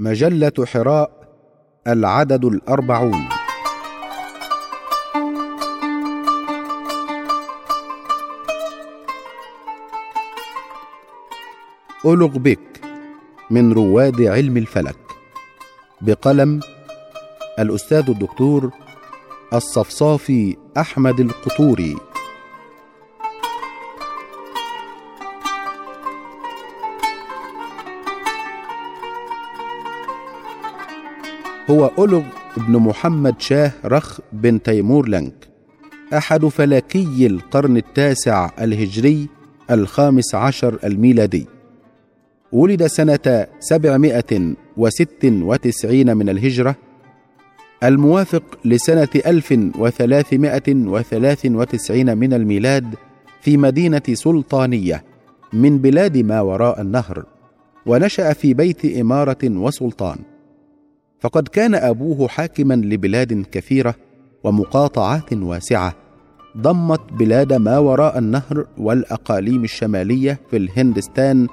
مجلة حراء العدد الأربعون. أولغ بك من رواد علم الفلك. بقلم الأستاذ الدكتور الصفصافي أحمد القطوري. هو أولغ بن محمد شاه رخ بن تيمور لنك أحد فلكي القرن التاسع الهجري الخامس عشر الميلادي. ولد سنة سبعمائة وست وتسعين من الهجرة الموافق لسنة ألف وثلاثمائة وثلاث وتسعين من الميلاد في مدينة سلطانية من بلاد ما وراء النهر ونشأ في بيت إمارة وسلطان. فقد كان أبوه حاكما لبلاد كثيرة ومقاطعات واسعة. ضمت بلاد ما وراء النهر والأقاليم الشمالية في الهندستان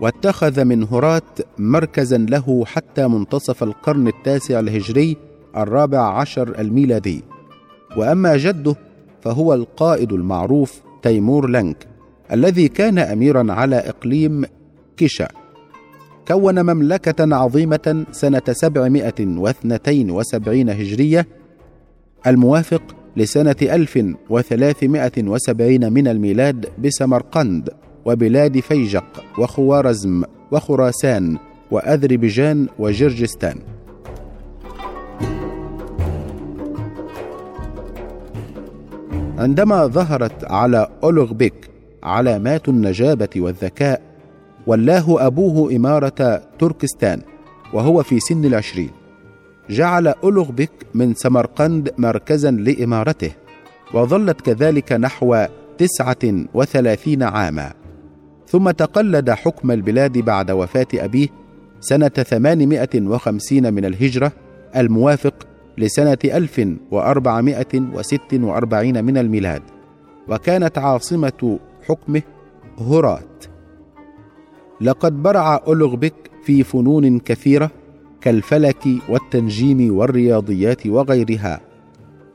واتخذ من هرات مركزا له حتى منتصف القرن التاسع الهجري الرابع عشر الميلادي. وأما جده فهو القائد المعروف تيمور لنك الذي كان اميرا على إقليم كشا كون مملكة عظيمة سنة سبعمائة واثنتين وسبعين هجرية الموافق لسنة ألف وثلاثمائة وسبعين من الميلاد بسمرقند وبلاد فيجق وخوارزم وخراسان وأذربيجان وجرجستان. عندما ظهرت على أولغبيك علامات النجابة والذكاء ولاه أبوه إمارة تركستان وهو في سن العشرين. جعل أولغبيك من سمرقند مركزا لإمارته وظلت كذلك نحو تسعة وثلاثين عاما. ثم تقلد حكم البلاد بعد وفاة أبيه سنة ثمانمائة وخمسين من الهجرة الموافق لسنة ألف وأربعمائة وست وأربعين من الميلاد. وكانت عاصمة حكمه هرات. لقد برع أولغبك في فنون كثيرة كالفلك والتنجيم والرياضيات وغيرها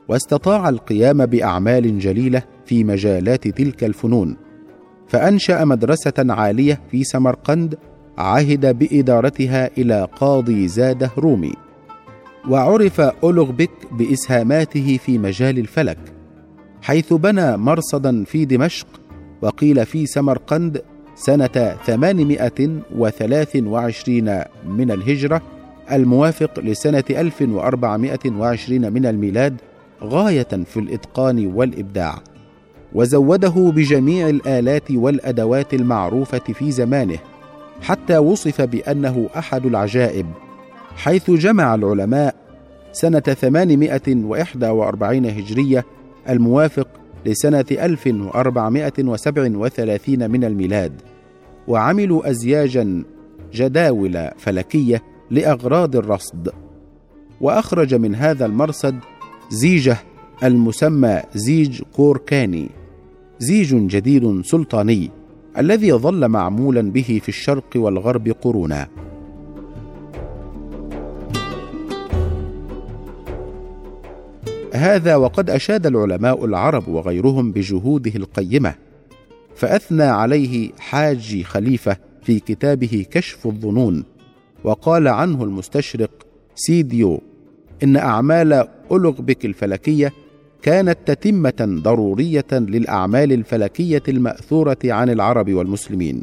واستطاع القيام بأعمال جليلة في مجالات تلك الفنون فأنشأ مدرسة عالية في سمرقند عهد بإدارتها إلى قاضي زاده رومي وعرف أولغبك بإسهاماته في مجال الفلك حيث بنى مرصدا في دمشق وقيل في سمرقند سنة ثمانمائة وثلاث وعشرين من الهجرة الموافق لسنة ألف وأربعمائة وعشرين من الميلاد غاية في الإتقان والإبداع. وزوده بجميع الآلات والأدوات المعروفة في زمانه حتى وصف بأنه أحد العجائب حيث جمع العلماء سنة ثمانمائة وإحدى وأربعين هجرية الموافق لسنة ألف وأربعمائة وسبع وثلاثين من الميلاد وعملوا أزياجا جداول فلكية لأغراض الرصد. وأخرج من هذا المرصد زيجة المسمى زيج كوركاني زيج جديد سلطاني الذي ظل معمولا به في الشرق والغرب قرونا. هذا وقد أشاد العلماء العرب وغيرهم بجهوده القيمة فأثنى عليه حاجي خليفة في كتابه كشف الظنون وقال عنه المستشرق سيديو إن أعمال أولغبك الفلكية كانت تتمة ضرورية للأعمال الفلكية المأثورة عن العرب والمسلمين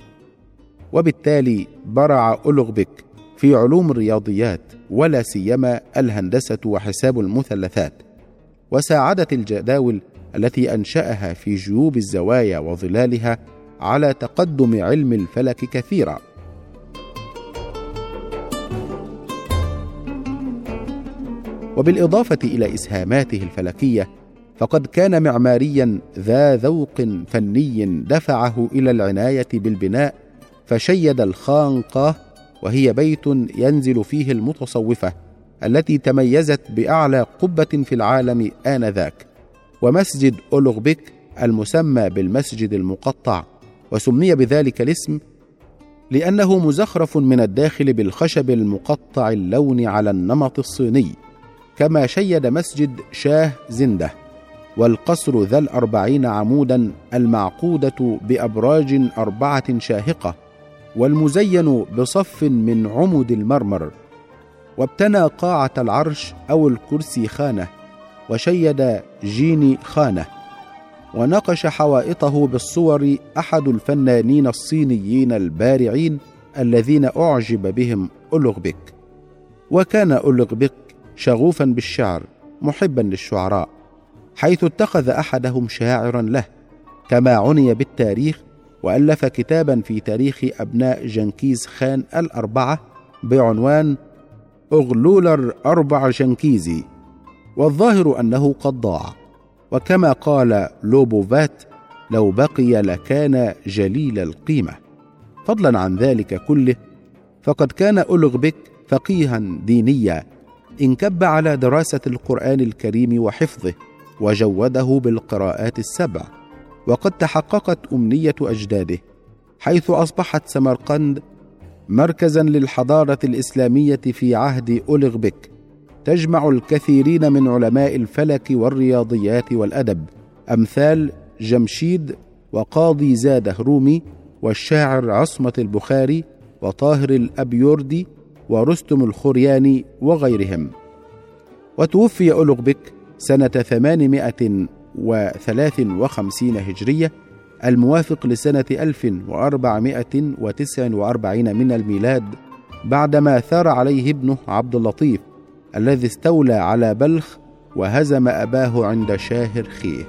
وبالتالي برع أولغبك في علوم الرياضيات ولا سيما الهندسة وحساب المثلثات وساعدت الجداول التي أنشأها في جيوب الزوايا وظلالها على تقدم علم الفلك كثيرا. وبالإضافة إلى إسهاماته الفلكية فقد كان معماريا ذا ذوق فني دفعه إلى العناية بالبناء فشيد الخانقة وهي بيت ينزل فيه المتصوفة. التي تميزت بأعلى قبة في العالم آنذاك ومسجد أولغبيك المسمى بالمسجد المقطع وسمي بذلك الاسم لأنه مزخرف من الداخل بالخشب المقطع اللون على النمط الصيني كما شيد مسجد شاه زنده والقصر ذا الأربعين عمودا المعقودة بأبراج أربعة شاهقة والمزين بصف من عمد المرمر. وابتنى قاعة العرش أو الكرسي خانة وشيد جيني خانة ونقش حوائطه بالصور أحد الفنانين الصينيين البارعين الذين أعجب بهم أولغبك. وكان أولغبك شغوفا بالشعر محبا للشعراء حيث اتخذ أحدهم شاعرا له كما عني بالتاريخ وألف كتابا في تاريخ أبناء جنكيز خان الأربعة بعنوان أغلولر أربع جنكيزي والظاهر أنه قد ضاع. وكما قال لوبوفات لو بقي لكان جليل القيمة. فضلا عن ذلك كله فقد كان أولغبك فقيها دينيا انكب على دراسة القرآن الكريم وحفظه وجوده بالقراءات السبع. وقد تحققت أمنية أجداده حيث أصبحت سمرقند مركزا للحضارة الإسلامية في عهد أولغبك تجمع الكثيرين من علماء الفلك والرياضيات والأدب أمثال جمشيد وقاضي زاده رومي والشاعر عصمة البخاري وطاهر الأبيوردي ورستم الخرياني وغيرهم. وتوفي أولغبك سنة ثمانمائة وثلاث وخمسين هجرية الموافق لسنة ألف وأربعمائة وتسع وأربعين من الميلاد بعدما ثار عليه ابنه عبد اللطيف الذي استولى على بلخ وهزم أباه عند شاهر خيه.